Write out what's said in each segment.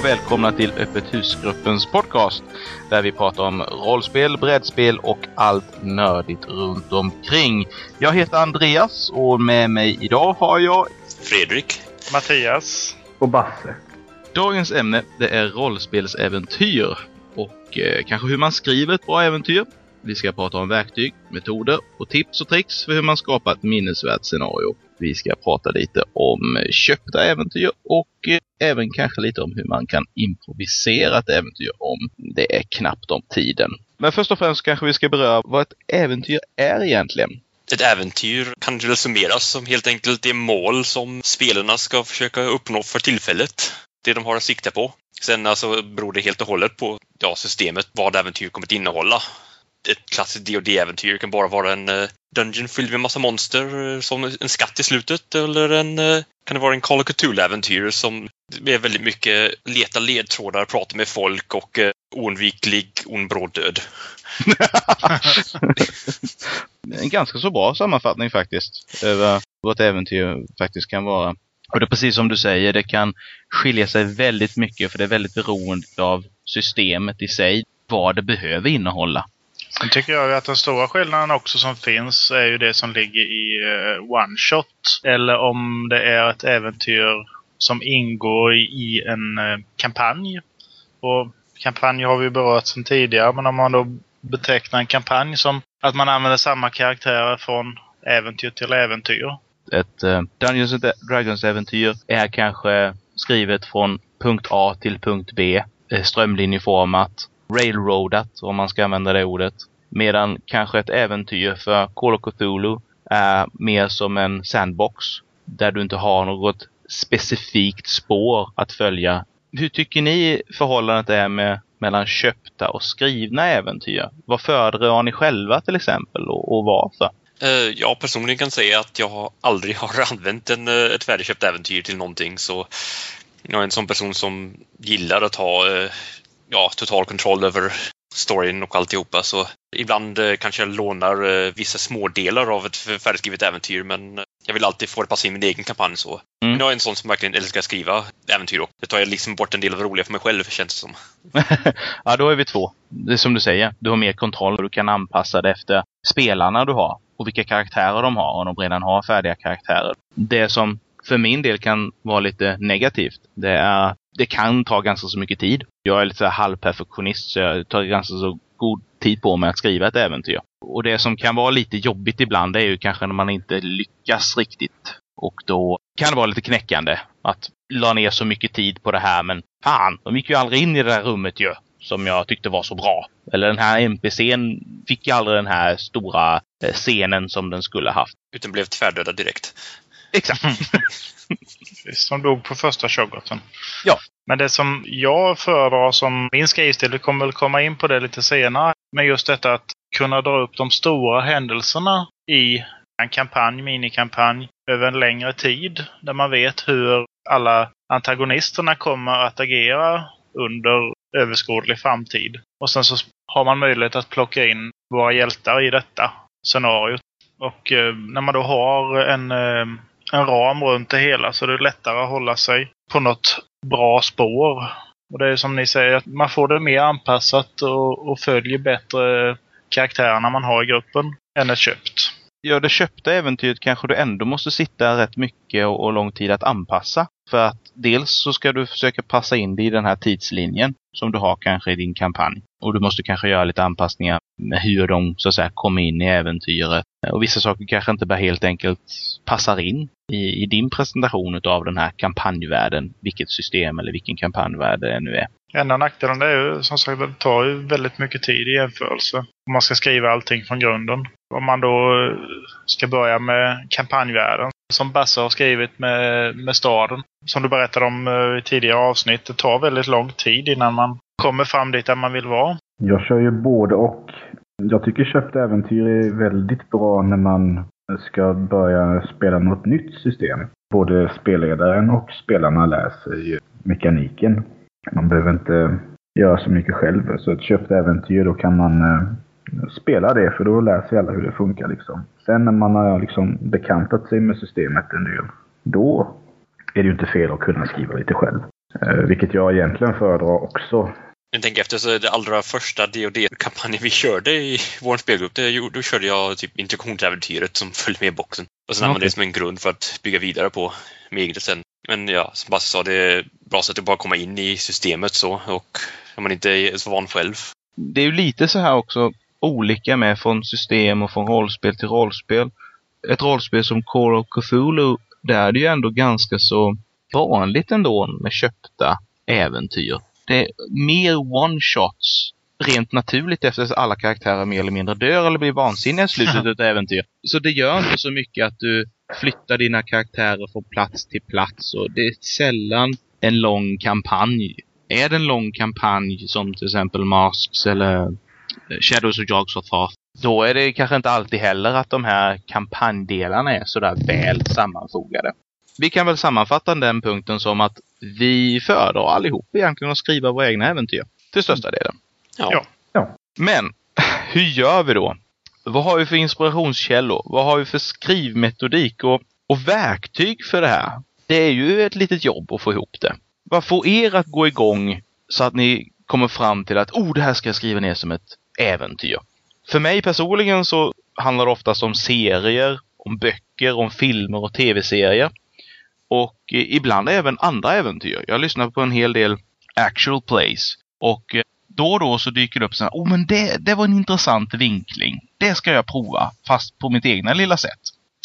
Och välkomna till Öppet husgruppens podcast där vi pratar om rollspel, brädspel och allt nördigt runt omkring. Jag heter Andreas och med mig idag har jag Fredrik. Mattias. Och Basse. Dagens ämne det är rollspelsäventyr och eh, kanske hur man skriver ett bra äventyr. Vi ska prata om verktyg, metoder och tips och tricks för hur man skapar ett minnesvärt scenario. Vi ska prata lite om köpta äventyr och eh, även kanske lite om hur man kan improvisera ett äventyr om det är knappt om tiden. Men först och främst kanske vi ska beröra vad ett äventyr är egentligen. Ett äventyr kan resumeras som helt enkelt det mål som spelarna ska försöka uppnå för tillfället. Det de har att sikta på. Sen alltså beror det helt och hållet på ja, systemet vad äventyret kommer att innehålla. Ett klassiskt dd äventyr kan bara vara en uh, dungeon fylld med massa monster uh, som en skatt i slutet eller en, uh, kan det vara en Call of Cthulhu-äventyr som är väldigt mycket leta ledtrådar, prata med folk och uh, oundviklig ond bråd död. en ganska så bra sammanfattning faktiskt över vad ett äventyr faktiskt kan vara. Och det är precis som du säger, det kan skilja sig väldigt mycket för det är väldigt beroende av systemet i sig, vad det behöver innehålla. Sen tycker jag att den stora skillnaden också som finns är ju det som ligger i eh, one shot. Eller om det är ett äventyr som ingår i en eh, kampanj. Och kampanj har vi berört sedan tidigare, men om man då betecknar en kampanj som att man använder samma karaktärer från äventyr till äventyr. Ett uh, Dungeons and Dragons-äventyr är kanske skrivet från punkt A till punkt B, strömlinjeformat, railroadat om man ska använda det ordet. Medan kanske ett äventyr för Call of Cthulhu är mer som en sandbox där du inte har något specifikt spår att följa. Hur tycker ni förhållandet är med, mellan köpta och skrivna äventyr? Vad föredrar ni själva till exempel och, och varför? Eh, jag personligen kan säga att jag aldrig har använt en, eh, ett färdigköpt äventyr till någonting så jag är en sån person som gillar att ha eh, ja, total kontroll över storyn och alltihopa. Så ibland eh, kanske jag lånar eh, vissa smådelar av ett färdigskrivet äventyr men jag vill alltid få det passa in i min egen kampanj så. Mm. Men jag är en sån som verkligen älskar att skriva äventyr och det tar jag liksom bort en del av det roliga för mig själv känns det som. ja, då är vi två. Det är som du säger, du har mer kontroll och du kan anpassa det efter spelarna du har och vilka karaktärer de har om de redan har färdiga karaktärer. Det som för min del kan vara lite negativt, det är det kan ta ganska så mycket tid. Jag är lite halvperfektionist så jag tar ganska så god tid på mig att skriva ett äventyr. Och det som kan vara lite jobbigt ibland är ju kanske när man inte lyckas riktigt. Och då kan det vara lite knäckande att la ner så mycket tid på det här men fan, de gick ju aldrig in i det där rummet ju. Som jag tyckte var så bra. Eller den här NPCn fick ju aldrig den här stora eh, scenen som den skulle haft. Utan blev tvärdödad direkt. Exakt. som dog på första showgoten. Ja. Men det som jag föredrar som min skrivstil, vi kommer väl komma in på det lite senare, men just detta att kunna dra upp de stora händelserna i en kampanj, minikampanj, över en längre tid. Där man vet hur alla antagonisterna kommer att agera under överskådlig framtid. Och sen så har man möjlighet att plocka in våra hjältar i detta scenariot. Och eh, när man då har en eh, en ram runt det hela så det är lättare att hålla sig på något bra spår. Och det är som ni säger, att man får det mer anpassat och, och följer bättre karaktärerna man har i gruppen än ett köpt. Gör det köpta äventyret kanske du ändå måste sitta rätt mycket och, och lång tid att anpassa. För att dels så ska du försöka passa in det i den här tidslinjen som du har kanske i din kampanj. Och du måste kanske göra lite anpassningar med hur de så att säga kommer in i äventyret. Och vissa saker kanske inte bara helt enkelt passar in i, i din presentation av den här kampanjvärlden. Vilket system eller vilken kampanjvärld det nu är. Enda nackdelen är ju som sagt att det tar ju väldigt mycket tid i jämförelse. Om man ska skriva allting från grunden. Om man då ska börja med kampanjvärlden som Basse har skrivit med, med staden. Som du berättade om i tidigare avsnitt. Det tar väldigt lång tid innan man kommer fram dit där man vill vara. Jag kör ju både och. Jag tycker köpt äventyr är väldigt bra när man ska börja spela något nytt system. Både spelledaren och spelarna lär sig mekaniken. Man behöver inte göra så mycket själv. Så ett köpt äventyr, då kan man eh, spela det för då lär sig alla hur det funkar. Liksom. Sen när man har liksom bekantat sig med systemet en del, då är det ju inte fel att kunna skriva lite själv. Eh, vilket jag egentligen föredrar också. Jag tänker efter så det allra första dd kampanjen vi körde i vår spelgrupp, det, då körde jag typ introduktionsäventyret som följde med boxen. Och sen använde det som en grund för att bygga vidare på med eget sen. Men ja, som Basse sa, det är bra sätt att bara komma in i systemet så och om man inte är så van själv. Det är ju lite så här också olika med från system och från rollspel till rollspel. Ett rollspel som Call of Cthulhu, där är det ju ändå ganska så vanligt ändå med köpta äventyr. Det är mer one-shots rent naturligt efter att alla karaktärer mer eller mindre dör eller blir vansinniga i slutet av ett äventyr. Så det gör inte så mycket att du flyttar dina karaktärer från plats till plats och det är sällan en lång kampanj. Är det en lång kampanj som till exempel Masks eller Shadows of Jogsoth då är det kanske inte alltid heller att de här kampanjdelarna är sådär väl sammanfogade. Vi kan väl sammanfatta den punkten som att vi föredrar allihop egentligen att skriva våra egna äventyr. Till största delen. Ja. Ja. Men, hur gör vi då? Vad har vi för inspirationskällor? Vad har vi för skrivmetodik och, och verktyg för det här? Det är ju ett litet jobb att få ihop det. Vad får er att gå igång så att ni kommer fram till att oh, det här ska jag skriva ner som ett äventyr? För mig personligen så handlar det oftast om serier, om böcker, om filmer och tv-serier. Och eh, ibland även andra äventyr. Jag lyssnar på en hel del actual plays. Och eh, då och då så dyker det upp så här, oh men det, det var en intressant vinkling. Det ska jag prova, fast på mitt egna lilla sätt.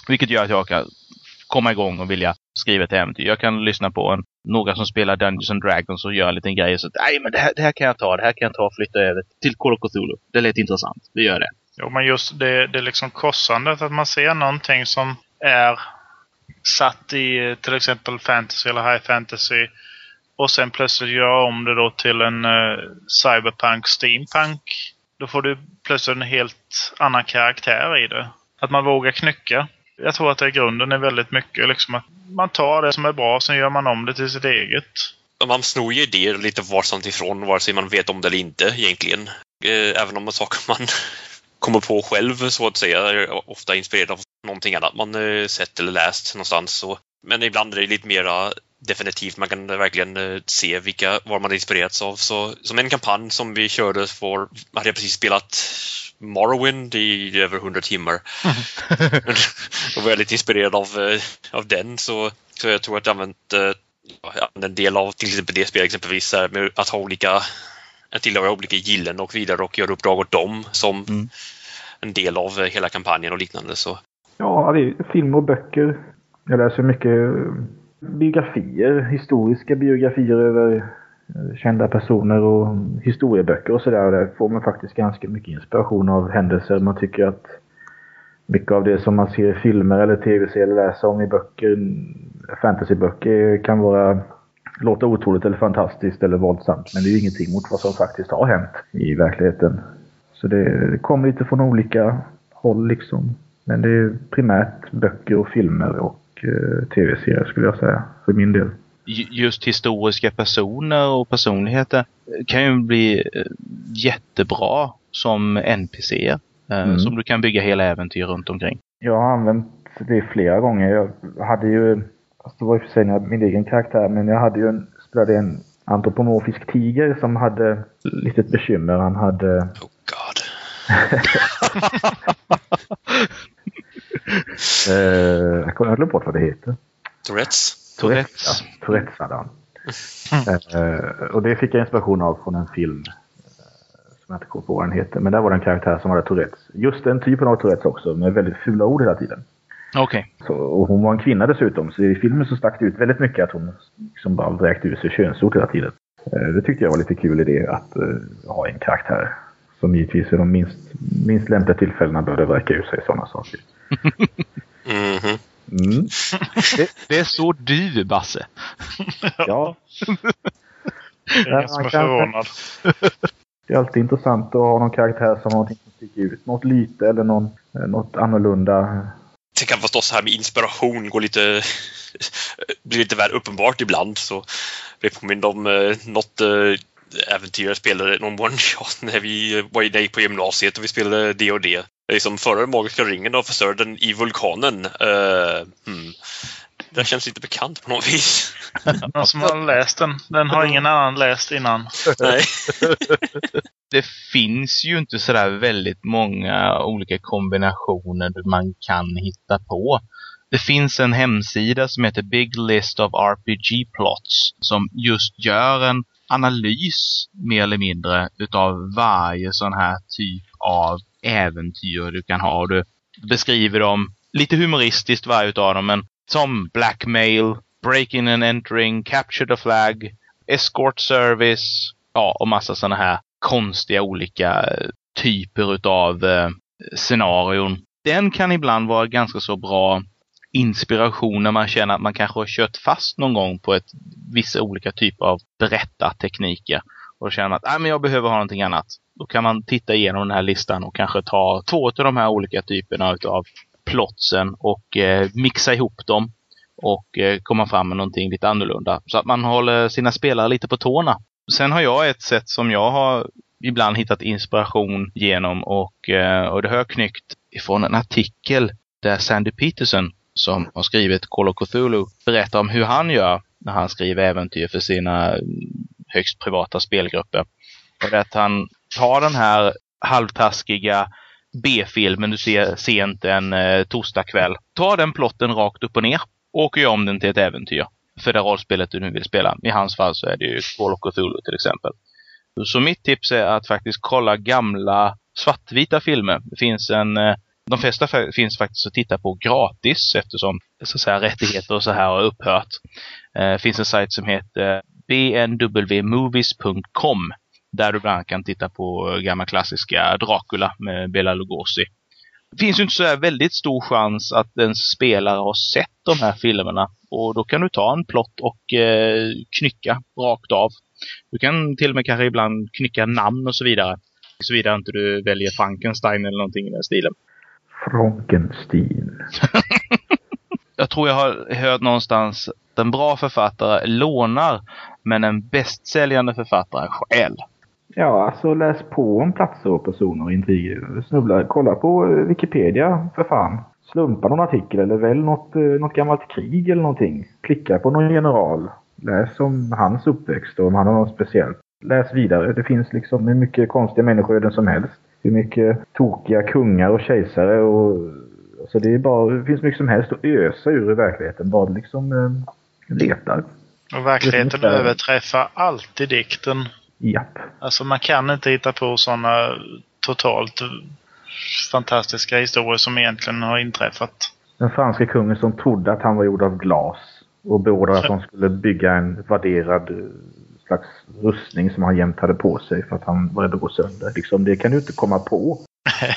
Vilket gör att jag kan komma igång och vilja skriva ett äventyr. Jag kan lyssna på en, några som spelar Dungeons and Dragons och gör en liten grej. Så att, nej men det här, det här kan jag ta, det här kan jag ta och flytta över till Call of Cthulhu. Det lät intressant. Vi gör det. Jo, men just det, det är liksom korsandet att man ser någonting som är satt i eh, till exempel fantasy eller high fantasy och sen plötsligt göra om det då till en uh, cyberpunk, steampunk. Då får du plötsligt en helt annan karaktär i det. Att man vågar knycka. Jag tror att det i grunden är väldigt mycket liksom att man tar det som är bra, sen gör man om det till sitt eget. Man snor ju idéer lite varsamt ifrån, vare sig man vet om det eller inte egentligen. Eh, även om det är saker man kommer på själv så att säga, är ofta inspirerad av någonting annat man eh, sett eller läst någonstans. Så. Men ibland är det lite mera definitivt. Man kan verkligen eh, se vilka, var man inspirerats av. Så, som en kampanj som vi körde för, hade jag precis spelat Morrowind i över 100 timmar. Då var jag lite inspirerad av, eh, av den så, så jag tror att jag använt en del av till exempel det spelet exempelvis med att ha olika att tillhöra olika gillen och vidare och göra uppdrag åt dem som mm. en del av hela kampanjen och liknande. Så. Ja, det är film och böcker. Jag läser mycket eh, biografier, historiska biografier över eh, kända personer och historieböcker och sådär. Där får man faktiskt ganska mycket inspiration av händelser. Man tycker att mycket av det som man ser i filmer eller tv-serier eller läser om i böcker, mm, fantasyböcker, kan vara låta otroligt eller fantastiskt eller våldsamt. Men det är ju ingenting mot vad som faktiskt har hänt i verkligheten. Så det, det kommer lite från olika håll liksom. Men det är primärt böcker och filmer och eh, tv-serier skulle jag säga, för min del. Just historiska personer och personligheter kan ju bli eh, jättebra som NPC. Eh, mm. Som du kan bygga hela äventyr runt omkring. Jag har använt det flera gånger. Jag hade ju, fast det var i och för sig min egen karaktär, men jag hade ju en, spelade en antropomorfisk tiger som hade litet bekymmer. Han hade... Oh God. eh, jag har glömt bort vad det heter. Tourettes. Tourettes. Ja, Tourettes hade han. Eh, och det fick jag inspiration av från en film. Eh, som jag inte kommer på vad den heter. Men där var det en karaktär som hade Tourettes. Just den typen av Tourettes också, med väldigt fula ord hela tiden. Okej. Okay. Och hon var en kvinna dessutom, så i filmen så stack det ut väldigt mycket att hon liksom bara vräkte ur sig könsord hela tiden. Eh, det tyckte jag var lite kul idé att uh, ha en karaktär som givetvis är de minst, minst lämpliga tillfällena bör det vräka ur sig sådana saker. Mm -hmm. mm. Det, det, är så du, Basse. ja. Ingen som är förvånad. Det är alltid intressant att ha någon karaktär som har någonting som sticker ut. Något lite eller någon, eh, något annorlunda. Det kan förstås här med inspiration gå lite, blir lite väl uppenbart ibland. Så blir påmind om eh, något eh, äventyr jag spelade någon one shot när vi var inne på gymnasiet och vi spelade D&D. Liksom förra magiska ringen och förstörde den i vulkanen. Uh, hmm. Den känns inte bekant på något vis. Någon som har läst den. Den har ingen annan läst innan. Nej. Det finns ju inte sådär väldigt många olika kombinationer man kan hitta på. Det finns en hemsida som heter Big List of RPG Plots som just gör en analys mer eller mindre utav varje sån här typ av äventyr du kan ha. Du beskriver dem lite humoristiskt varje utav dem, men som blackmail, breaking and entering, capture the flag, escort service, ja, och massa sådana här konstiga olika eh, typer utav eh, scenarion. Den kan ibland vara ganska så bra inspiration när man känner att man kanske har kört fast någon gång på ett vissa olika typer av berättartekniker. Och känner att nej men jag behöver ha någonting annat. Då kan man titta igenom den här listan och kanske ta två av de här olika typerna av plotsen och eh, mixa ihop dem och eh, komma fram med någonting lite annorlunda. Så att man håller sina spelare lite på tårna. Sen har jag ett sätt som jag har ibland hittat inspiration genom och, eh, och det har jag knyckt ifrån en artikel där Sandy Peterson som har skrivit Call of Cthulhu berättar om hur han gör när han skriver äventyr för sina mm, högst privata spelgrupper. Och det är att han Ta den här halvtaskiga B-filmen du ser sent en eh, torsdagkväll. Ta den plotten rakt upp och ner och gör om den till ett äventyr. För det rollspelet du nu vill spela. I hans fall så är det ju Call of Cthulhu till exempel. Så mitt tips är att faktiskt kolla gamla svartvita filmer. Det finns en eh, de flesta finns faktiskt att titta på gratis eftersom så att säga, rättigheter och så här har upphört. Det eh, finns en sajt som heter bnwmovies.com där du bland annat kan titta på gamla klassiska Dracula med Bela Lugosi. Det finns ju inte så väldigt stor chans att en spelare har sett de här filmerna och då kan du ta en plott och eh, knycka rakt av. Du kan till och med kanske ibland knycka namn och så vidare. Såvida inte du väljer Frankenstein eller någonting i den stilen. Frankenstein. jag tror jag har hört någonstans att en bra författare lånar, men en bästsäljande författare stjäl. Ja, alltså läs på om platser och personer och intriger. Snubbla, kolla på Wikipedia för fan. Slumpa någon artikel eller välj något, eh, något gammalt krig eller någonting. Klicka på någon general. Läs om hans uppväxt och om han har något speciellt. Läs vidare. Det finns liksom hur mycket konstiga människoöden som helst hur mycket tokiga kungar och kejsare och... Alltså det, är bara, det finns mycket som helst att ösa ur i verkligheten. Bara liksom eh, letar. Och verkligheten överträffar alltid dikten. Japp. Alltså man kan inte hitta på sådana totalt fantastiska historier som egentligen har inträffat. Den franska kungen som trodde att han var gjord av glas och beordrade att de skulle bygga en värderad slags rustning som han jämt hade på sig för att han var rädd att gå sönder. Liksom, det kan du inte komma på.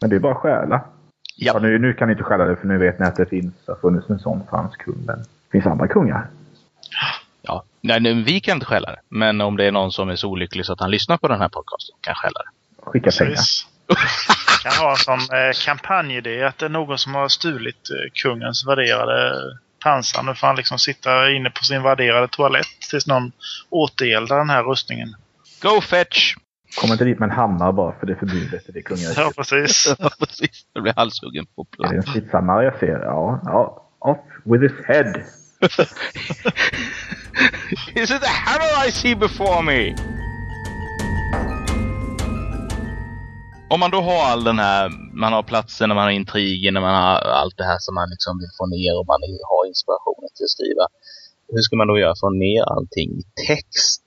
Men det är bara stjäla. Ja. ja. nu, nu kan ni inte stjäla det för nu vet ni att det finns, har funnits en sån fransk kung. Men det finns andra kungar. Nej, nu, vi kan inte stjäla det. Men om det är någon som är så olycklig så att han lyssnar på den här podcasten kan stjäla det. Skicka pengar. kan ha som eh, kampanjidé att det är någon som har stulit eh, kungens värderade pansar. Nu får han liksom sitta inne på sin värderade toalett tills någon återeldar den här rustningen. Go fetch! Kom inte dit med en hammare bara för det är förbjudet i det kungariket. Ja, precis. ja, precis. Blir halshuggen på plats. Det är en stridshammare jag ser. Ja, ja. Off with his head. Is it the hammer I see before me? om man då har all den här, man har platsen, man har intrigen, man har allt det här som man liksom vill få ner och man har inspirationen till att skriva. Hur ska man då göra för att få ner allting i text?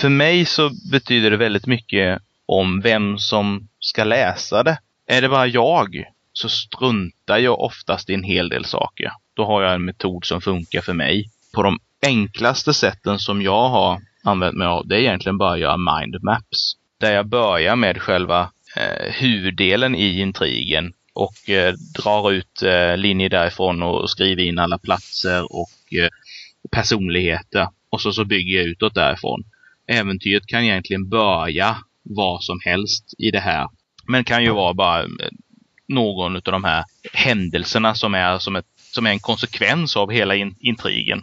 För mig så betyder det väldigt mycket om vem som ska läsa det. Är det bara jag så struntar jag oftast i en hel del saker. Då har jag en metod som funkar för mig. På de enklaste sätten som jag har använt mig av, det är egentligen bara att göra mindmaps. Där jag börjar med själva eh, huvuddelen i intrigen och eh, drar ut eh, linjer därifrån och skriver in alla platser och eh, personligheter. Och så, så bygger jag utåt därifrån. Äventyret kan egentligen börja vad som helst i det här. Men kan ju vara bara eh, någon av de här händelserna som är, som ett, som är en konsekvens av hela in, intrigen.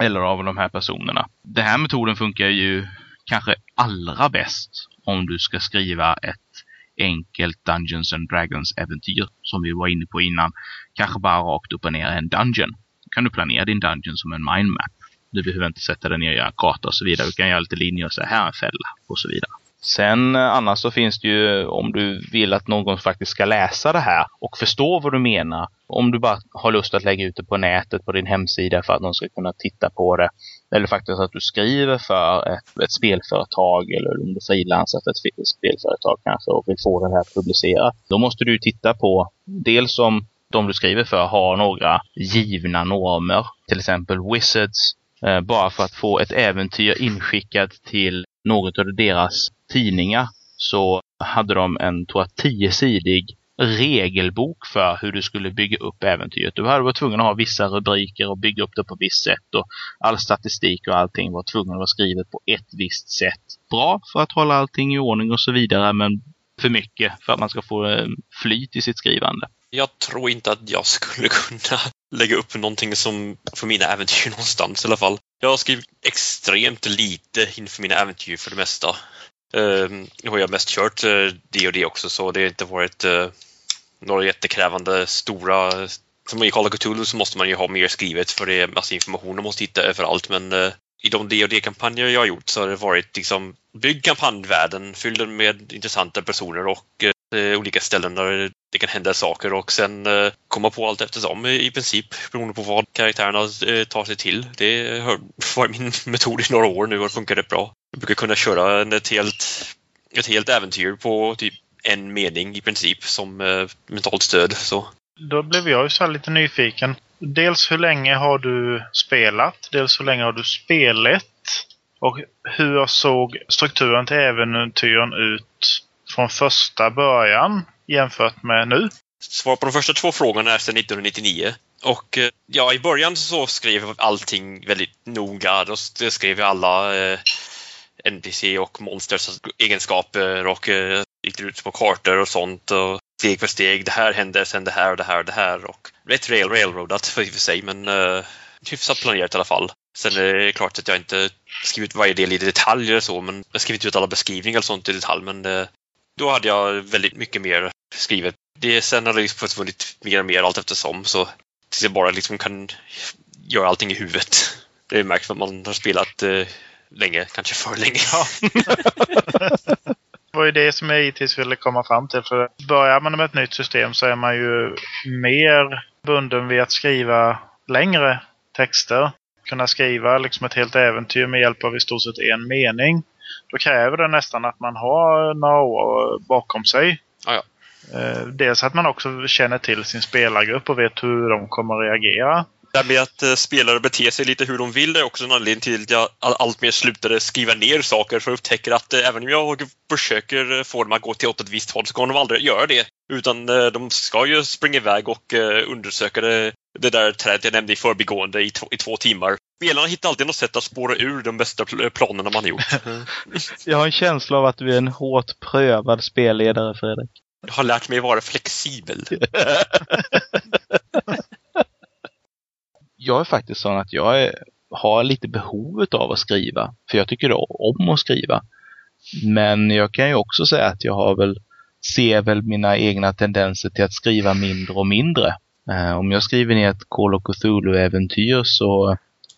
Eller av de här personerna. Den här metoden funkar ju kanske allra bäst om du ska skriva ett enkelt Dungeons and Dragons-äventyr som vi var inne på innan. Kanske bara rakt upp och ner en dungeon. Då kan du planera din dungeon som en mindmap. Du behöver inte sätta dig ner och göra karta och så vidare. Du kan göra lite linjer och säga här en fälla och så vidare. Sen eh, annars så finns det ju om du vill att någon faktiskt ska läsa det här och förstå vad du menar. Om du bara har lust att lägga ut det på nätet på din hemsida för att någon ska kunna titta på det. Eller faktiskt att du skriver för ett, ett spelföretag eller om du frilansar för ett spelföretag kanske och vill få det här publicerat. Då måste du titta på dels om de du skriver för har några givna normer. Till exempel Wizards. Eh, bara för att få ett äventyr inskickat till något av deras tidningar så hade de en, tror jag, tiosidig regelbok för hur du skulle bygga upp äventyret. Du hade varit tvungen att ha vissa rubriker och bygga upp det på ett visst sätt och all statistik och allting var tvungen att vara skrivet på ett visst sätt. Bra för att hålla allting i ordning och så vidare men för mycket för att man ska få eh, flyt i sitt skrivande. Jag tror inte att jag skulle kunna lägga upp någonting som för mina äventyr någonstans i alla fall. Jag har skrivit extremt lite inför mina äventyr för det mesta. Ehm, nu har jag mest kört eh, det och det också så det har inte varit eh, några jättekrävande stora som i Call of Cthulhu så måste man ju ha mer skrivet för det är massa information man måste hitta överallt men eh, i de D&D-kampanjer jag har gjort så har det varit liksom bygg kampanjvärlden, fyll den med intressanta personer och Eh, olika ställen där det kan hända saker och sen eh, komma på allt eftersom i princip beroende på vad karaktärerna eh, tar sig till. Det har varit min metod i några år nu och det funkar rätt bra. Jag brukar kunna köra ett helt, ett helt äventyr på typ en mening i princip som mentalt stöd. Så. Då blev jag ju så lite nyfiken. Dels hur länge har du spelat? Dels hur länge har du spelat? Och hur såg strukturen till äventyren ut från första början jämfört med nu? Svar på de första två frågorna är sedan 1999. Och eh, ja, i början så skrev jag allting väldigt noga. Då skrev jag alla eh, NPC och monsters alltså egenskaper och eh, gick ut på kartor och sånt. Och steg för steg. Det här händer, sen det här och det här och det här. Och rätt rail, railroadat för, för sig, men eh, hyfsat planerat i alla fall. Sen är det klart att jag inte skrivit varje del i detalj eller så, men jag har skrivit ut alla beskrivningar och sånt i detalj. Men uh, då hade jag väldigt mycket mer skrivet. Det, sen har det liksom försvunnit mer och mer allt eftersom, så tills jag bara liksom kan göra allting i huvudet. Det märks att man har spelat uh, länge, kanske för länge. Ja. det var ju det som jag hittills ville komma fram till. För börjar man med ett nytt system så är man ju mer bunden vid att skriva längre texter. Kunna skriva liksom ett helt äventyr med hjälp av i stort sett en mening. Då kräver det nästan att man har några år bakom sig. Ja, ja. Eh, dels att man också känner till sin spelargrupp och vet hur de kommer att reagera. Det här med att uh, spelare beter sig lite hur de vill är också en anledning till att jag allt mer slutade skriva ner saker för jag upptäcker att uh, även om jag försöker få dem att gå till åt ett visst håll så kommer de aldrig göra det. Utan uh, de ska ju springa iväg och undersöka det, det där trädet jag nämnde i förbigående i, i två timmar. Spelarna hittar alltid något sätt att spåra ur de bästa planerna man har gjort. jag har en känsla av att du är en hårt prövad spelledare, Fredrik. Jag har lärt mig vara flexibel. jag är faktiskt sån att jag är, har lite behovet av att skriva. För jag tycker om att skriva. Men jag kan ju också säga att jag har väl, ser väl mina egna tendenser till att skriva mindre och mindre. Eh, om jag skriver ner ett Call of Cthulhu-äventyr så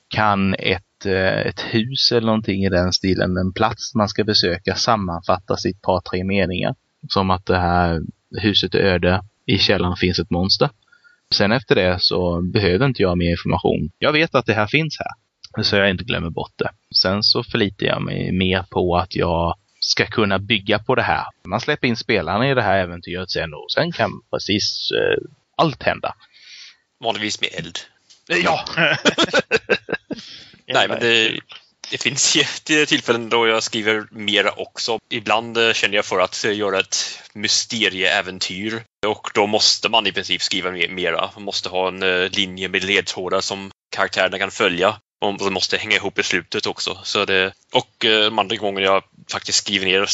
kan ett, eh, ett hus eller någonting i den stilen, en plats man ska besöka, sammanfattas i ett par, tre meningar. Som att det här huset är öde, i källaren finns ett monster. Sen efter det så behöver inte jag mer information. Jag vet att det här finns här. Så jag inte glömmer bort det. Sen så förlitar jag mig mer på att jag ska kunna bygga på det här. Man släpper in spelarna i det här äventyret sen och sen kan precis eh, allt hända. Vanligtvis med eld. Ja! Nej, men det, det finns ju tillfällen då jag skriver mera också. Ibland eh, känner jag för att göra ett mysterieäventyr och då måste man i princip skriva mera. Man måste ha en eh, linje med ledtrådar som karaktärerna kan följa. Och det måste hänga ihop i slutet också. Så det, och eh, de andra gånger jag faktiskt skriver ner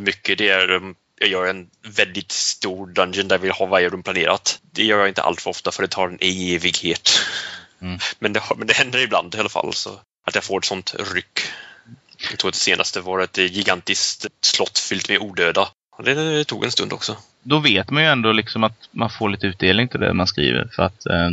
mycket det är jag gör en väldigt stor dungeon där jag vill ha varje rum planerat. Det gör jag inte allt för ofta för det tar en evighet. Mm. Men, det, men det händer ibland i alla fall. Så att jag får ett sånt ryck. Jag tror att det senaste var ett gigantiskt slott fyllt med odöda. Det tog en stund också. Då vet man ju ändå liksom att man får lite utdelning till det man skriver. För att eh,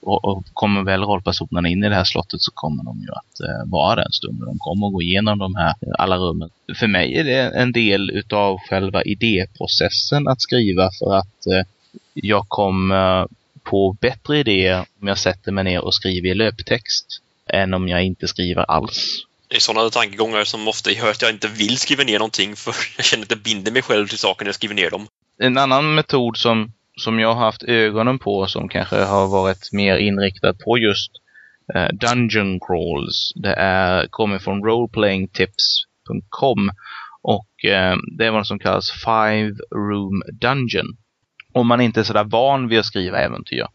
och, och kommer väl rollpersonerna in i det här slottet så kommer de ju att eh, vara där en stund. De kommer att gå igenom de här alla rummen. För mig är det en del utav själva idéprocessen att skriva för att eh, jag kommer på bättre idéer om jag sätter mig ner och skriver i löptext än om jag inte skriver alls. Det är sådana tankegångar som ofta gör att jag inte vill skriva ner någonting för jag känner att det binder mig själv till saker när jag skriver ner dem. En annan metod som, som jag har haft ögonen på som kanske har varit mer inriktad på just eh, Dungeon Crawls. Det är, kommer från roleplayingtips.com och eh, det är vad som kallas Five Room Dungeon. Om man inte är sådär van vid att skriva äventyr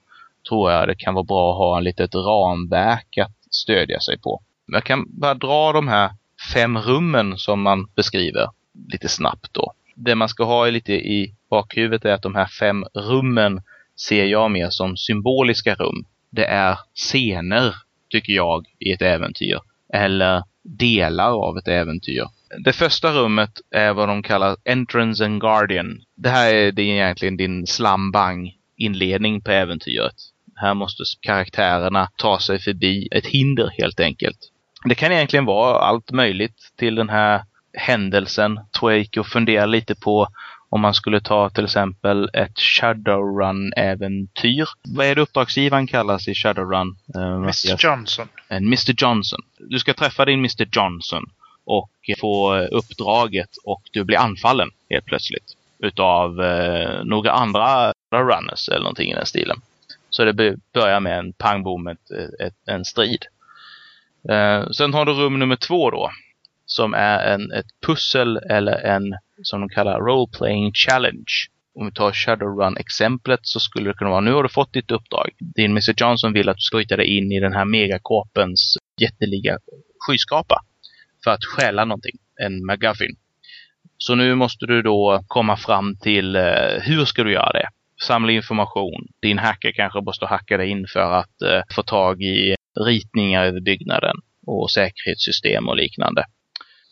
tror jag det kan vara bra att ha en litet ramverk att stödja sig på. Jag kan bara dra de här fem rummen som man beskriver lite snabbt då. Det man ska ha är lite i bakhuvudet är att de här fem rummen ser jag mer som symboliska rum. Det är scener, tycker jag, i ett äventyr. Eller delar av ett äventyr. Det första rummet är vad de kallar Entrance and Guardian. Det här är, det är egentligen din slambang inledning på äventyret. Här måste karaktärerna ta sig förbi ett hinder helt enkelt. Det kan egentligen vara allt möjligt till den här händelsen. Tror jag gick och funderade lite på om man skulle ta till exempel ett Shadowrun-äventyr. Vad är det uppdragsgivaren kallas i Shadowrun? Uh, Mr Johnson. En Mr Johnson. Du ska träffa din Mr Johnson och få uppdraget och du blir anfallen helt plötsligt utav eh, några andra runners eller någonting i den stilen. Så det börjar med en pang bom, ett, ett, en strid. Eh, sen har du rum nummer två då. Som är en, ett pussel eller en, som de kallar, role playing challenge. Om vi tar Shadowrun-exemplet så skulle det kunna vara, nu har du fått ditt uppdrag. Din Mr Johnson vill att du ska hitta dig in i den här megakåpens jätteliga skyskrapa. För att stjäla någonting, en McGuffin. Så nu måste du då komma fram till eh, hur ska du göra det? Samla information. Din hacker kanske måste hacka dig in för att eh, få tag i ritningar över byggnaden och säkerhetssystem och liknande.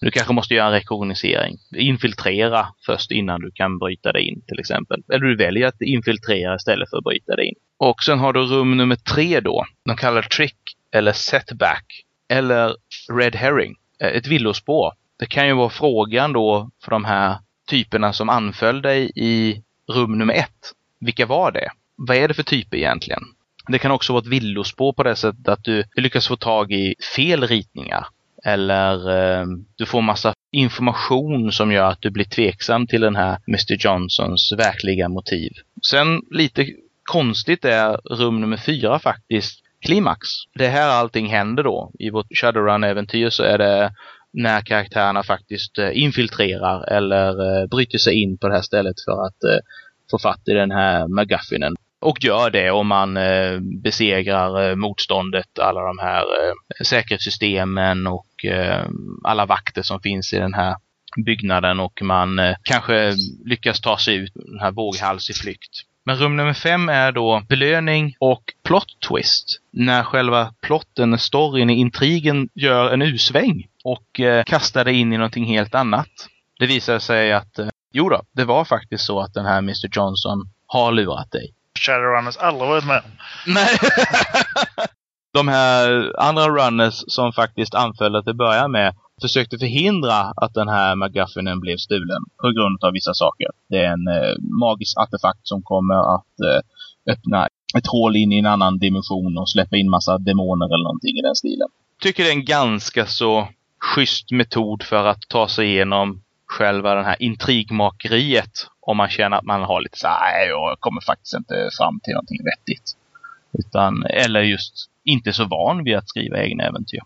Du kanske måste göra en rekognosering. Infiltrera först innan du kan bryta dig in till exempel. Eller du väljer att infiltrera istället för att bryta dig in. Och sen har du rum nummer tre då. De kallar trick eller setback eller red herring. Eh, ett villospår. Det kan ju vara frågan då för de här typerna som anföll dig i rum nummer ett. Vilka var det? Vad är det för typer egentligen? Det kan också vara ett villospår på det sättet att du, lyckas få tag i fel ritningar. Eller eh, du får massa information som gör att du blir tveksam till den här Mr Johnsons verkliga motiv. Sen lite konstigt är rum nummer fyra faktiskt klimax. Det är här allting händer då. I vårt Shadowrun-äventyr så är det när karaktärerna faktiskt eh, infiltrerar eller eh, bryter sig in på det här stället för att eh, få fatt i den här McGuffinen. Och gör det om man eh, besegrar eh, motståndet, alla de här eh, säkerhetssystemen och eh, alla vakter som finns i den här byggnaden och man eh, kanske lyckas ta sig ut den här våghalsig flykt. Men rum nummer fem är då belöning och plot twist. När själva plotten, storyn, intrigen gör en usväng och eh, kastar dig in i någonting helt annat. Det visar sig att eh, jo då, det var faktiskt så att den här Mr Johnson har lurat dig. Shadowrunners aldrig varit med Nej. De här andra runners som faktiskt anföll att det börjar med försökte förhindra att den här McGuffinen blev stulen på grund av vissa saker. Det är en eh, magisk artefakt som kommer att eh, öppna ett hål in i en annan dimension och släppa in massa demoner eller någonting i den stilen. Tycker det är en ganska så schysst metod för att ta sig igenom själva den här intrigmakeriet om man känner att man har lite så här, jag kommer faktiskt inte fram till någonting vettigt. Utan, eller just inte så van vid att skriva egna äventyr.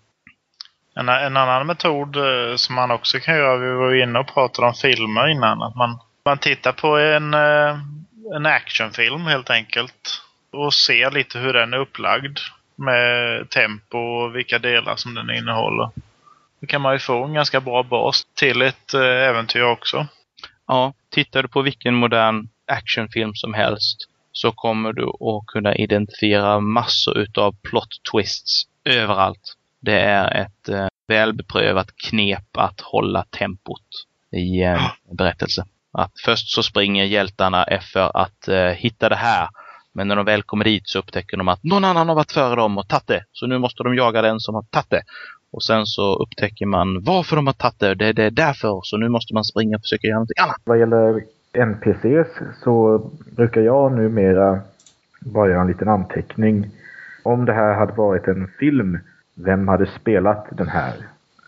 En, en annan metod eh, som man också kan göra, vi var inne och pratade om filmer innan, att man, man tittar på en, eh, en actionfilm helt enkelt och ser lite hur den är upplagd med tempo och vilka delar som den innehåller. Då kan man ju få en ganska bra bas till ett eh, äventyr också. Ja, tittar du på vilken modern actionfilm som helst så kommer du att kunna identifiera massor utav plot twists överallt. Det är ett eh, välbeprövat knep att hålla tempot i en berättelse. Att först så springer hjältarna efter att eh, hitta det här. Men när de väl kommer dit så upptäcker de att någon annan har varit före dem och tagit det. Så nu måste de jaga den som har tagit det. Och sen så upptäcker man varför de har tagit det. Det, det är därför. Så nu måste man springa och försöka göra någonting annat. Vad gäller NPCs så brukar jag numera bara göra en liten anteckning. Om det här hade varit en film, vem hade spelat den här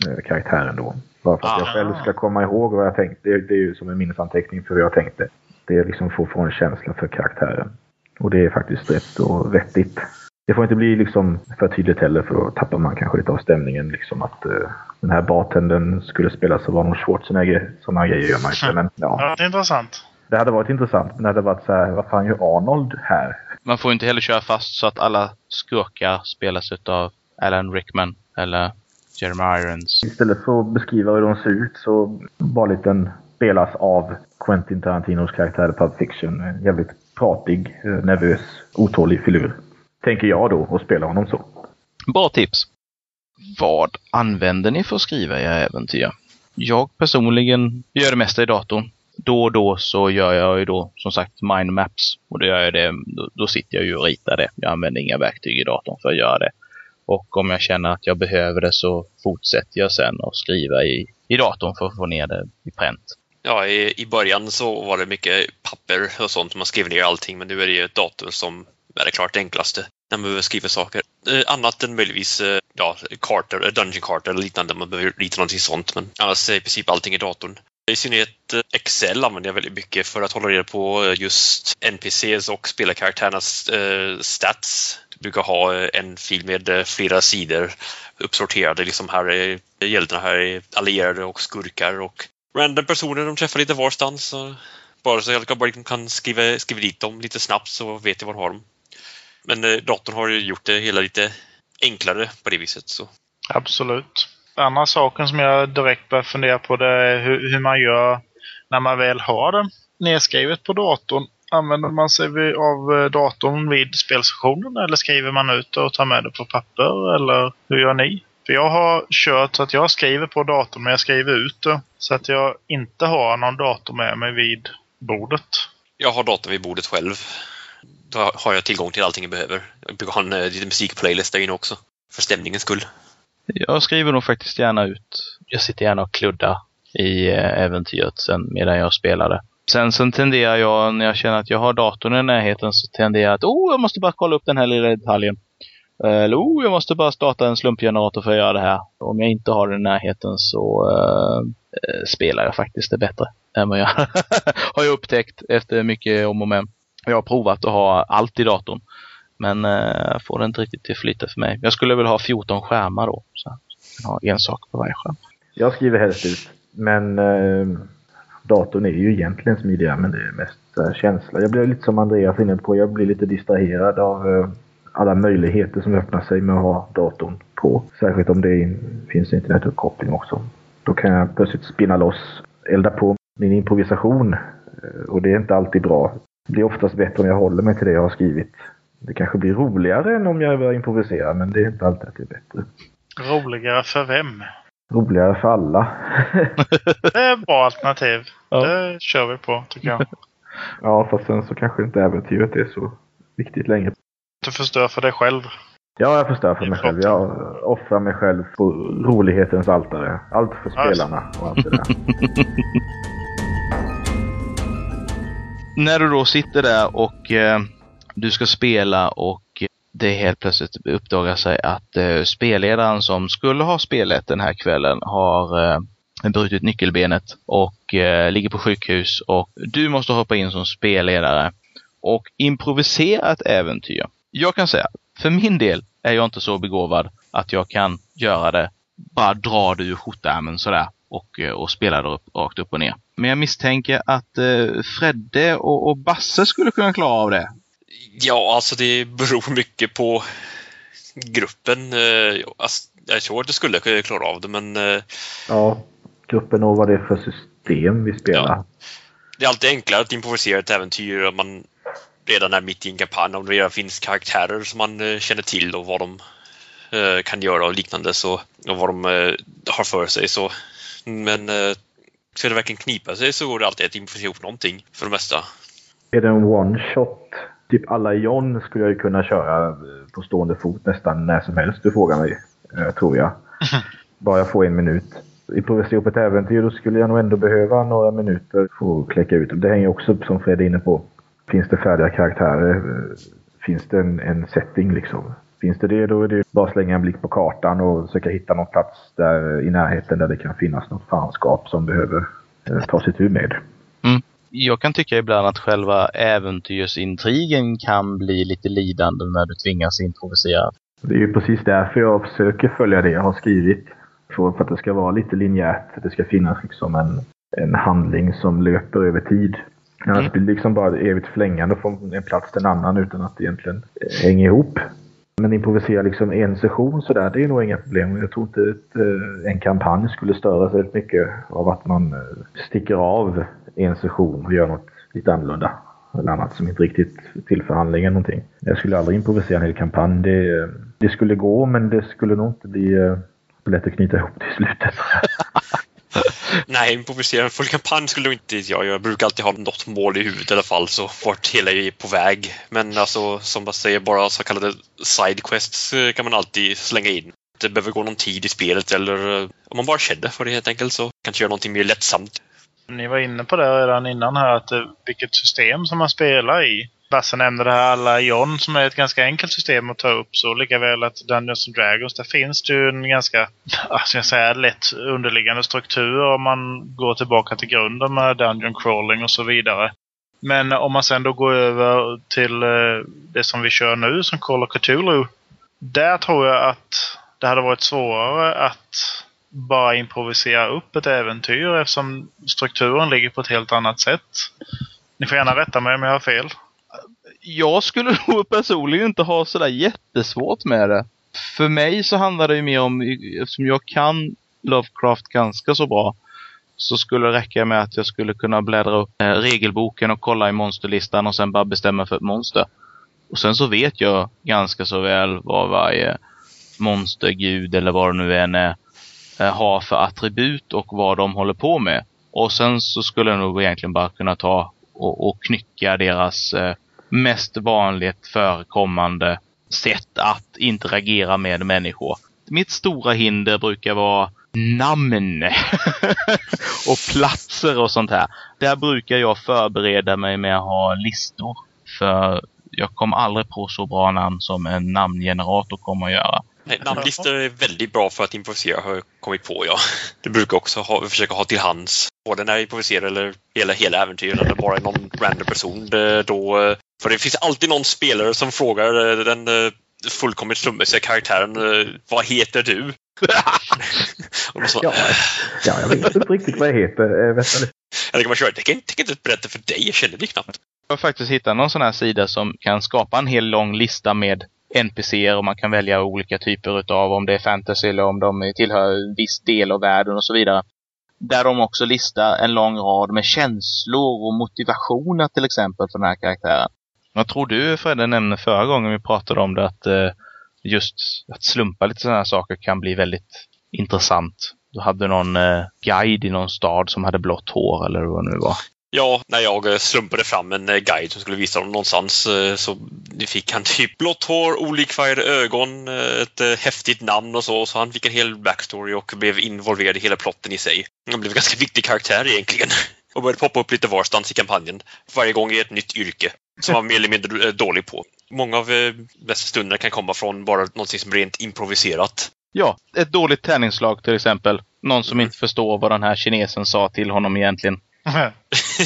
eh, karaktären då? Bara för att jag Ah. själv ska komma ihåg vad jag tänkte. Det, det är ju som en minnesanteckning för hur jag tänkte. Det är liksom för att få en känsla för karaktären. Och det är faktiskt rätt och vettigt. Det får inte bli liksom för tydligt heller för då tappar man kanske lite av stämningen. Liksom att eh, den här bartendern skulle spelas av Arnold Schwarzenegger. Sådana grejer gör man inte. Men ja, Ja, det är intressant. det hade varit intressant. Men det hade varit så här, vad fan gör Arnold här? Man får inte heller köra fast så att alla skurkar spelas av Alan Rickman eller Jeremy Irons. Istället för att beskriva hur de ser ut så bara liten spelas av Quentin Tarantinos karaktär i Pulp Fiction. En jävligt pratig, eh, nervös, otålig filur. Tänker jag då och spela honom så. Bra tips! Vad använder ni för att skriva era äventyr? Jag personligen gör det mesta i datorn. Då och då så gör jag ju då som sagt mindmaps. Och då gör jag det, då, då sitter jag ju och ritar det. Jag använder inga verktyg i datorn för att göra det. Och om jag känner att jag behöver det så fortsätter jag sen att skriva i, i datorn för att få ner det i pränt. Ja, i, i början så var det mycket papper och sånt. Man skrev ner allting, men nu är det ju ett dator som är det klart enklaste när man behöver skriva saker. Eh, annat än möjligtvis eh, ja, kartor, eh, dungeon-kartor eller liknande. Man behöver rita någonting sånt, men annars är i princip allting i datorn. I synnerhet eh, Excel använder jag väldigt mycket för att hålla reda på eh, just NPCs och spelarkaraktärernas eh, stats. Du brukar ha en fil med flera sidor uppsorterade. Liksom här är hjältarna, här är allierade och skurkar och random personer de träffar lite varstans. Bara så jag kan- bara kan skriva, skriva dit dem lite snabbt så vet jag var de har dem. Men eh, datorn har ju gjort det hela lite enklare på det viset. Så. Absolut. Andra saken som jag direkt börjar fundera på det är hur, hur man gör när man väl har det nedskrivet på datorn. Använder man sig av eh, datorn vid spelsessionen eller skriver man ut det och tar med det på papper? Eller hur gör ni? För jag har kört så att jag skriver på datorn men jag skriver ut det så att jag inte har någon dator med mig vid bordet. Jag har datorn vid bordet själv. Då har jag tillgång till allting jag behöver. Jag brukar ha en eh, liten musikplaylist där inne också. För stämningens skull. Jag skriver nog faktiskt gärna ut. Jag sitter gärna och kluddar i eh, äventyret sen medan jag spelar det. Sen, sen tenderar jag, när jag känner att jag har datorn i närheten, så tenderar jag att oh, jag måste bara kolla upp den här lilla detaljen. Eh, eller oh, jag måste bara starta en slumpgenerator för att göra det här. Om jag inte har den i närheten så uh, spelar jag faktiskt det bättre än vad jag har jag upptäckt efter mycket om och men. Jag har provat att ha allt i datorn. Men eh, får det inte riktigt till flytta för mig. Jag skulle väl ha 14 skärmar då. Så jag kan ha en sak på varje skärm. Jag skriver helst ut. Men eh, datorn är ju egentligen smidigare men det är mest eh, känsla. Jag blir lite som Andreas inne på. Jag blir lite distraherad av eh, alla möjligheter som öppnar sig med att ha datorn på. Särskilt om det in, finns internetuppkoppling också. Då kan jag plötsligt spinna loss, elda på min improvisation. Eh, och det är inte alltid bra. Det blir oftast bättre om jag håller mig till det jag har skrivit. Det kanske blir roligare än om jag börjar improvisera men det är inte alltid att det är bättre. Roligare för vem? Roligare för alla. Det är ett bra alternativ. Ja. Det kör vi på tycker jag. Ja, fast sen så kanske inte äventyret är så viktigt längre. Du förstör för dig själv. Ja, jag förstör för mig själv. Jag offrar mig själv på rolighetens altare. Allt för spelarna och allt det där. När du då sitter där och eh, du ska spela och det helt plötsligt uppdagar sig att eh, spelledaren som skulle ha spelet den här kvällen har eh, brutit nyckelbenet och eh, ligger på sjukhus och du måste hoppa in som spelledare och improvisera ett äventyr. Jag kan säga, för min del är jag inte så begåvad att jag kan göra det, bara dra det ur skjortärmen sådär och, eh, och spela det upp, rakt upp och ner. Men jag misstänker att eh, Fredde och, och Basse skulle kunna klara av det. Ja, alltså det beror mycket på gruppen. Eh, alltså, Jag tror att du skulle kunna klara av det, men eh, Ja, gruppen och vad det är för system vi spelar. Ja. det är alltid enklare att improvisera ett äventyr om man redan är mitt i en kampanj. Om det redan finns karaktärer som man eh, känner till och vad de eh, kan göra och liknande så, och vad de eh, har för sig. Så. Men eh, Ska det verkligen knipa sig så går det alltid att improvisera ihop någonting för det mesta. Är det en one shot? Typ alla John skulle jag ju kunna köra eh, på stående fot nästan när som helst du frågar mig. Eh, tror jag. Bara jag får en minut. Improvisera på ett äventyr då skulle jag nog ändå behöva några minuter för att kläcka ut. Det hänger också som Fred är inne på. Finns det färdiga karaktärer? Eh, Finns det en, en setting liksom? Finns det det då är det bara att slänga en blick på kartan och försöka hitta någon plats där i närheten där det kan finnas något fanskap som behöver eh, ta sig tur med. Jag kan tycka ibland att själva äventyrsintrigen kan bli lite lidande när du tvingas improvisera. Det är ju precis därför jag försöker följa det jag har skrivit. För att det ska vara lite linjärt. Det ska finnas liksom en, en handling som löper över tid. Annars Mm. blir det liksom bara evigt flängande från en plats till en annan utan att det egentligen eh, hänger ihop. Men improvisera liksom en session sådär, det är nog inga problem. Jag tror inte att eh, en kampanj skulle störa väldigt mycket av att man eh, sticker av en session och gör något lite annorlunda. Eller annat som inte riktigt tillför handlingen någonting. Jag skulle aldrig improvisera en hel kampanj. Det, eh, det skulle gå, men det skulle nog inte bli lätt att knyta ihop till slutet. Nej, improvisera en full kampanj skulle jag inte jag göra. Jag brukar alltid ha något mål i huvudet i alla fall, så vart hela är på väg. Men alltså, som man säger, bara så kallade sidequests eh, kan man alltid slänga in. Det behöver gå någon tid i spelet eller eh, om man bara känner för det helt enkelt så kanske göra någonting mer lättsamt. Ni var inne på det redan innan här, att eh, vilket system som man spelar i. Basse nämnde det här alla John som är ett ganska enkelt system att ta upp. Så lika väl att Dungeons and Dragons, där finns det ju en ganska, vad ska jag säga, lätt underliggande struktur om man går tillbaka till grunden med Dungeon crawling och så vidare. Men om man sen då går över till eh, det som vi kör nu som Call of Cthulhu. Där tror jag att det hade varit svårare att bara improvisera upp ett äventyr eftersom strukturen ligger på ett helt annat sätt. Ni får gärna rätta mig om jag har fel. Jag skulle nog personligen inte ha sådär jättesvårt med det. För mig så handlar det ju mer om, eftersom jag kan Lovecraft ganska så bra, så skulle det räcka med att jag skulle kunna bläddra upp eh, regelboken och kolla i monsterlistan och sen bara bestämma för ett monster. Och sen så vet jag ganska så väl vad varje monstergud eller vad det nu än är eh, har för attribut och vad de håller på med. Och sen så skulle jag nog egentligen bara kunna ta och, och knycka deras eh, mest vanligt förekommande sätt att interagera med människor. Mitt stora hinder brukar vara namn och platser och sånt här. Där brukar jag förbereda mig med att ha listor. För jag kommer aldrig på så bra namn som en namngenerator kommer att göra. Nej, namnlistor är väldigt bra för att improvisera har jag kommit på, ja. Det brukar också ha, försöka ha till hands. Både när jag improviserar eller hela, hela äventyret eller bara någon random person. Det, då, eh, för det finns alltid någon spelare som frågar eh, den eh, fullkomligt slumpmässiga karaktären eh, Vad heter du? Så, Ja, ja, jag vet inte riktigt vad jag heter. Eh, vänta. Eller kan man köra, kan jag kan inte berätta för dig, jag känner dig knappt. Jag har faktiskt hittat någon sån här sida som kan skapa en hel lång lista med NPCer och man kan välja olika typer utav om det är fantasy eller om de tillhör en viss del av världen och så vidare. Där de också listar en lång rad med känslor och motivationer till exempel för den här karaktären. Jag tror du Fredde nämnde förra gången vi pratade om det att eh, just att slumpa lite sådana här saker kan bli väldigt intressant. Du hade någon eh, guide i någon stad som hade blått hår eller vad det nu var. Ja, när jag eh, slumpade fram en eh, guide som skulle visa dem någonstans eh, så fick han typ blått hår, olikfärgade ögon, ett häftigt namn och så. Så han fick en hel backstory och blev involverad i hela plotten i sig. Han blev en ganska viktig karaktär egentligen. Och började poppa upp lite varstans i kampanjen. Varje gång i ett nytt yrke som han var mer eller mindre dålig på. Många av bästa stunderna kan komma från bara någonting som är rent improviserat. Ja, ett dåligt tärningsslag till exempel. Någon som Mm. inte förstår vad den här kinesen sa till honom egentligen.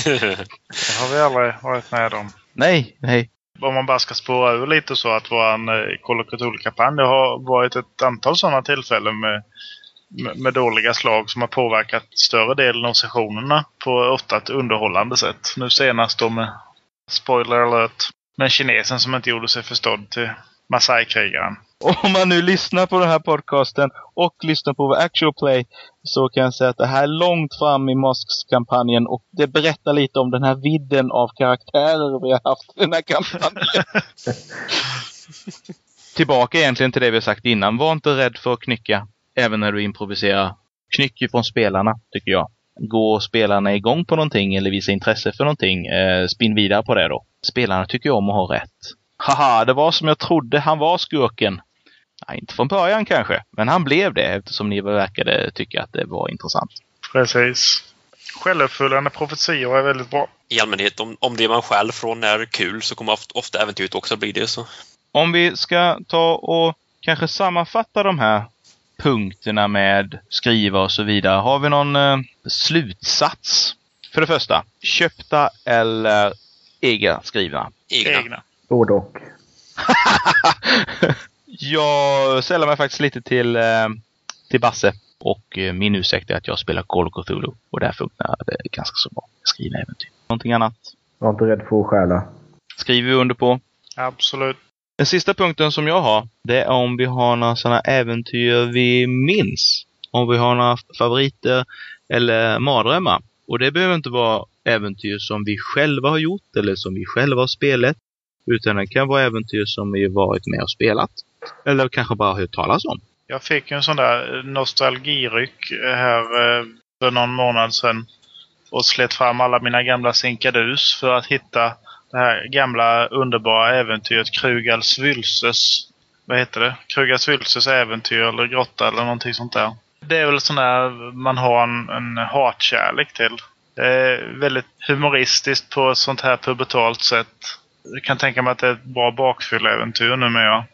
Det har vi aldrig varit med om. Nej, nej. Om man bara ska spåra ur lite så att våran eh, of Cthulhu-kampanj, det har varit ett antal sådana tillfällen med, med, med dåliga slag som har påverkat större delen av sessionerna på ofta ett underhållande sätt. Nu senast då med, spoiler alert, med kinesen som inte gjorde sig förstådd till Masai-krigaren. Om man nu lyssnar på den här podcasten och lyssnar på vår actual play så kan jag säga att det här är långt fram i Mosks-kampanjen och det berättar lite om den här vidden av karaktärer vi har haft i den här kampanjen. Tillbaka egentligen till det vi har sagt innan. Var inte rädd för att knycka, även när du improviserar. Knyck ifrån spelarna, tycker jag. går spelarna igång på någonting eller visar intresse för någonting, eh, spinn vidare på det då. Spelarna tycker ju om att ha rätt. Haha, det var som jag trodde, han var skurken. Nej, inte från början kanske, men han blev det eftersom ni verkade tycka att det var intressant. Precis. Självuppfyllande profetior är väldigt bra. I allmänhet, om, om det man själv från är kul så kommer ofta, ofta äventyret också bli det. Så. Om vi ska ta och kanske sammanfatta de här punkterna med skriva och så vidare. Har vi någon eh, slutsats? För det första, köpta eller egna skrivna? Egna. Egna. Både och. jag sällar mig faktiskt lite till, eh, till Basse. Och eh, min ursäkt är att jag spelar Call of Cthulhu. Och där funkar det ganska så bra. Skrivna äventyr. Någonting annat? Var inte rädd för att stjäla. Skriver vi under på. Absolut. Den sista punkten som jag har, det är om vi har några sådana äventyr vi minns. Om vi har några favoriter eller mardrömmar. Och det behöver inte vara äventyr som vi själva har gjort eller som vi själva har spelat. Utan det kan vara äventyr som vi varit med och spelat. Eller kanske bara hört talas om. Jag fick en sån där nostalgiryck här eh, för någon månad sedan. Och slet fram alla mina gamla sinkadus för att hitta det här gamla underbara äventyret Krugals Vylses. Vad heter det? Krugals Vylses äventyr eller grotta eller någonting sånt där. Det är väl sån där man har en, en hatkärlek till. Det är väldigt humoristiskt på ett sånt här pubertalt sätt. Jag kan tänka mig att det är ett bra bakfylleäventyr numera.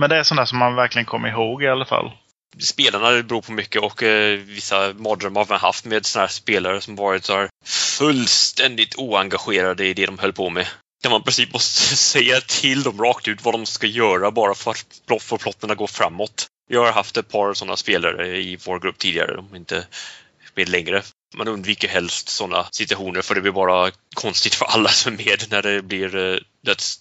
Men det är sådana som man verkligen kommer ihåg i alla fall. Spelarna beror på mycket och eh, vissa mardrömmar har man haft med sådana här spelare som varit så här fullständigt oengagerade i det de höll på med. Där man i princip måste säga till dem rakt ut vad de ska göra bara för att få plotterna gå framåt. Jag har haft ett par sådana spelare i vår grupp tidigare, de är inte med längre. Man undviker helst sådana situationer för det blir bara konstigt för alla som är med när det blir uh,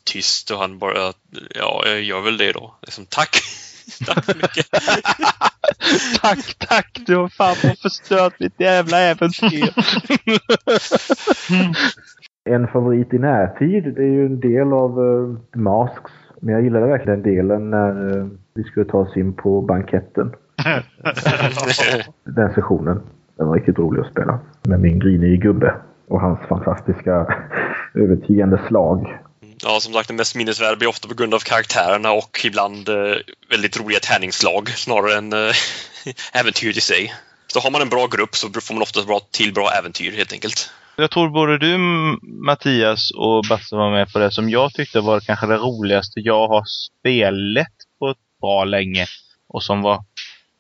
tyst och han bara, ja, jag gör väl det då. Liksom, tack! tack så mycket! tack, tack! Du har fan förstört mitt jävla äventyr! En favorit i närtid, det är ju en del av uh, Masks. Men jag gillade verkligen den delen när uh, vi skulle ta oss in på banketten. den sessionen. Den var riktigt rolig att spela. Med min grinige gubbe och hans fantastiska övertygande slag. Ja, som sagt, den mest minnesvärda blir ofta på grund av karaktärerna och ibland eh, väldigt roliga tärningslag snarare än eh, äventyr i sig. Så har man en bra grupp så får man oftast bra till bra äventyr helt enkelt. Jag tror både du Mattias och Basse var med på det som jag tyckte var kanske det roligaste jag har spelat på ett bra länge. Och som var,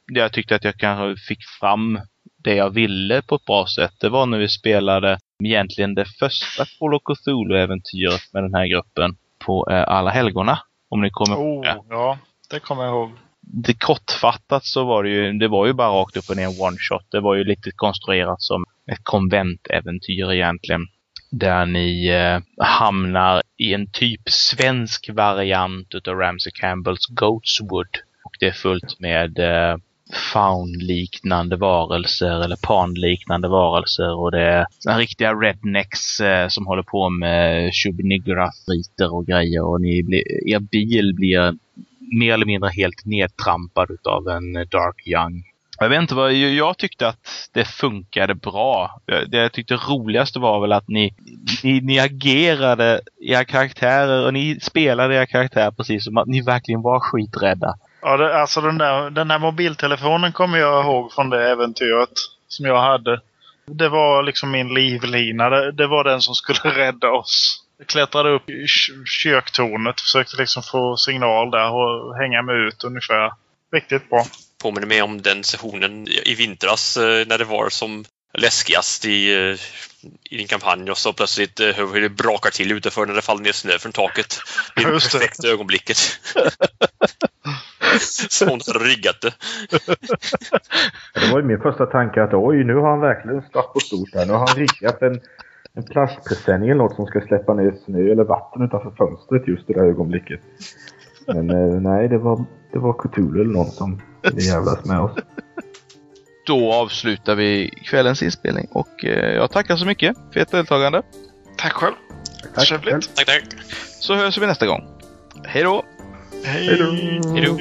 jag tyckte att jag kanske fick fram det jag ville på ett bra sätt. Det var när vi spelade egentligen det första Call of Cthulhu-äventyret med den här gruppen på eh, Alla helgona. Om ni kommer ihåg oh, Ja, det kommer jag ihåg. Det kortfattat så var det ju, det var ju bara rakt upp och ner en one shot. Det var ju lite konstruerat som ett konventäventyr egentligen. Där ni eh, hamnar i en typ svensk variant utav Ramsey Campbells Goatswood. Och det är fullt med eh, faun-liknande varelser eller pan-liknande varelser och det är såna riktiga rednecks eh, som håller på med Shubnigra-riter och grejer och ni blir, er bil blir mer eller mindre helt nedtrampad utav en eh, Dark Young. Jag vet inte vad, jag tyckte att det funkade bra. Det jag tyckte roligaste var väl att ni, ni, ni agerade era karaktärer och ni spelade era karaktärer precis som att ni verkligen var skiträdda. Ja, det, alltså den där, den här mobiltelefonen kommer jag ihåg från det äventyret som jag hade. Det var liksom min livlina. Det, det var den som skulle rädda oss. Jag klättrade upp i köktornet, försökte liksom få signal där och hänga mig ut ungefär. Riktigt bra. Påminner mig om den sessionen i vintras eh, när det var som läskigast i, eh, i din kampanj och så plötsligt hur eh, det brakar till utanför när det faller ner snö från taket. Det är det perfekta ögonblicket. Så hon hade riggat det. det var ju min första tanke att oj, nu har han verkligen stått på stort här. Nu har han riggat en, en plastpresenning eller något som ska släppa ner snö eller vatten utanför fönstret just i det här ögonblicket. Men eh, nej, det var, det var Cthulhu eller någon som ville jävlas med oss. Då avslutar vi kvällens inspelning och eh, jag tackar så mycket för ert deltagande. Tack själv. Tack, Trevligt. Tack, tack. Så hörs vi nästa gång. Hej då! Hej då! Hej då!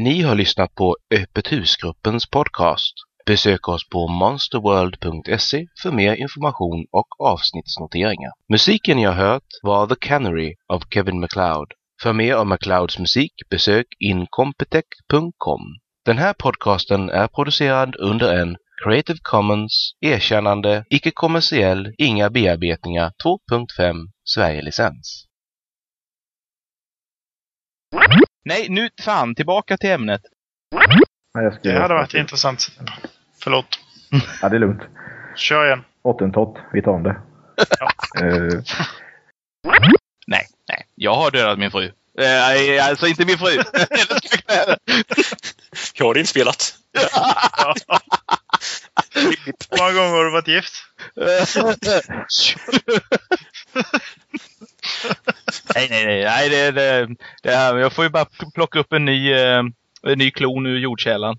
Ni har lyssnat på Öppet husgruppens podcast. Besök oss på monsterworld.se för mer information och avsnittsnoteringar. Musiken ni har hört var The Canary av Kevin MacLeod. För mer av MacLeods musik besök incompetech.com. Den här podcasten är producerad under en Creative Commons erkännande, icke-kommersiell, inga bearbetningar 2.5 Sverige-licens. Nej, nu fan tillbaka till ämnet. Ja, jag ska Det hade varit intressant. Förlåt. Ja, det är lugnt. Kör igen. Hottentott, vi tar om det. Eh, Nej, nej. Jag har dödat min fru. Eh, alltså inte min fru. Jag har inspelat. Hur många gånger har du varit gift? nej, nej, nej. nej det, det, det här, jag får ju bara plocka upp en ny, eh, en ny klon ur jordkällan.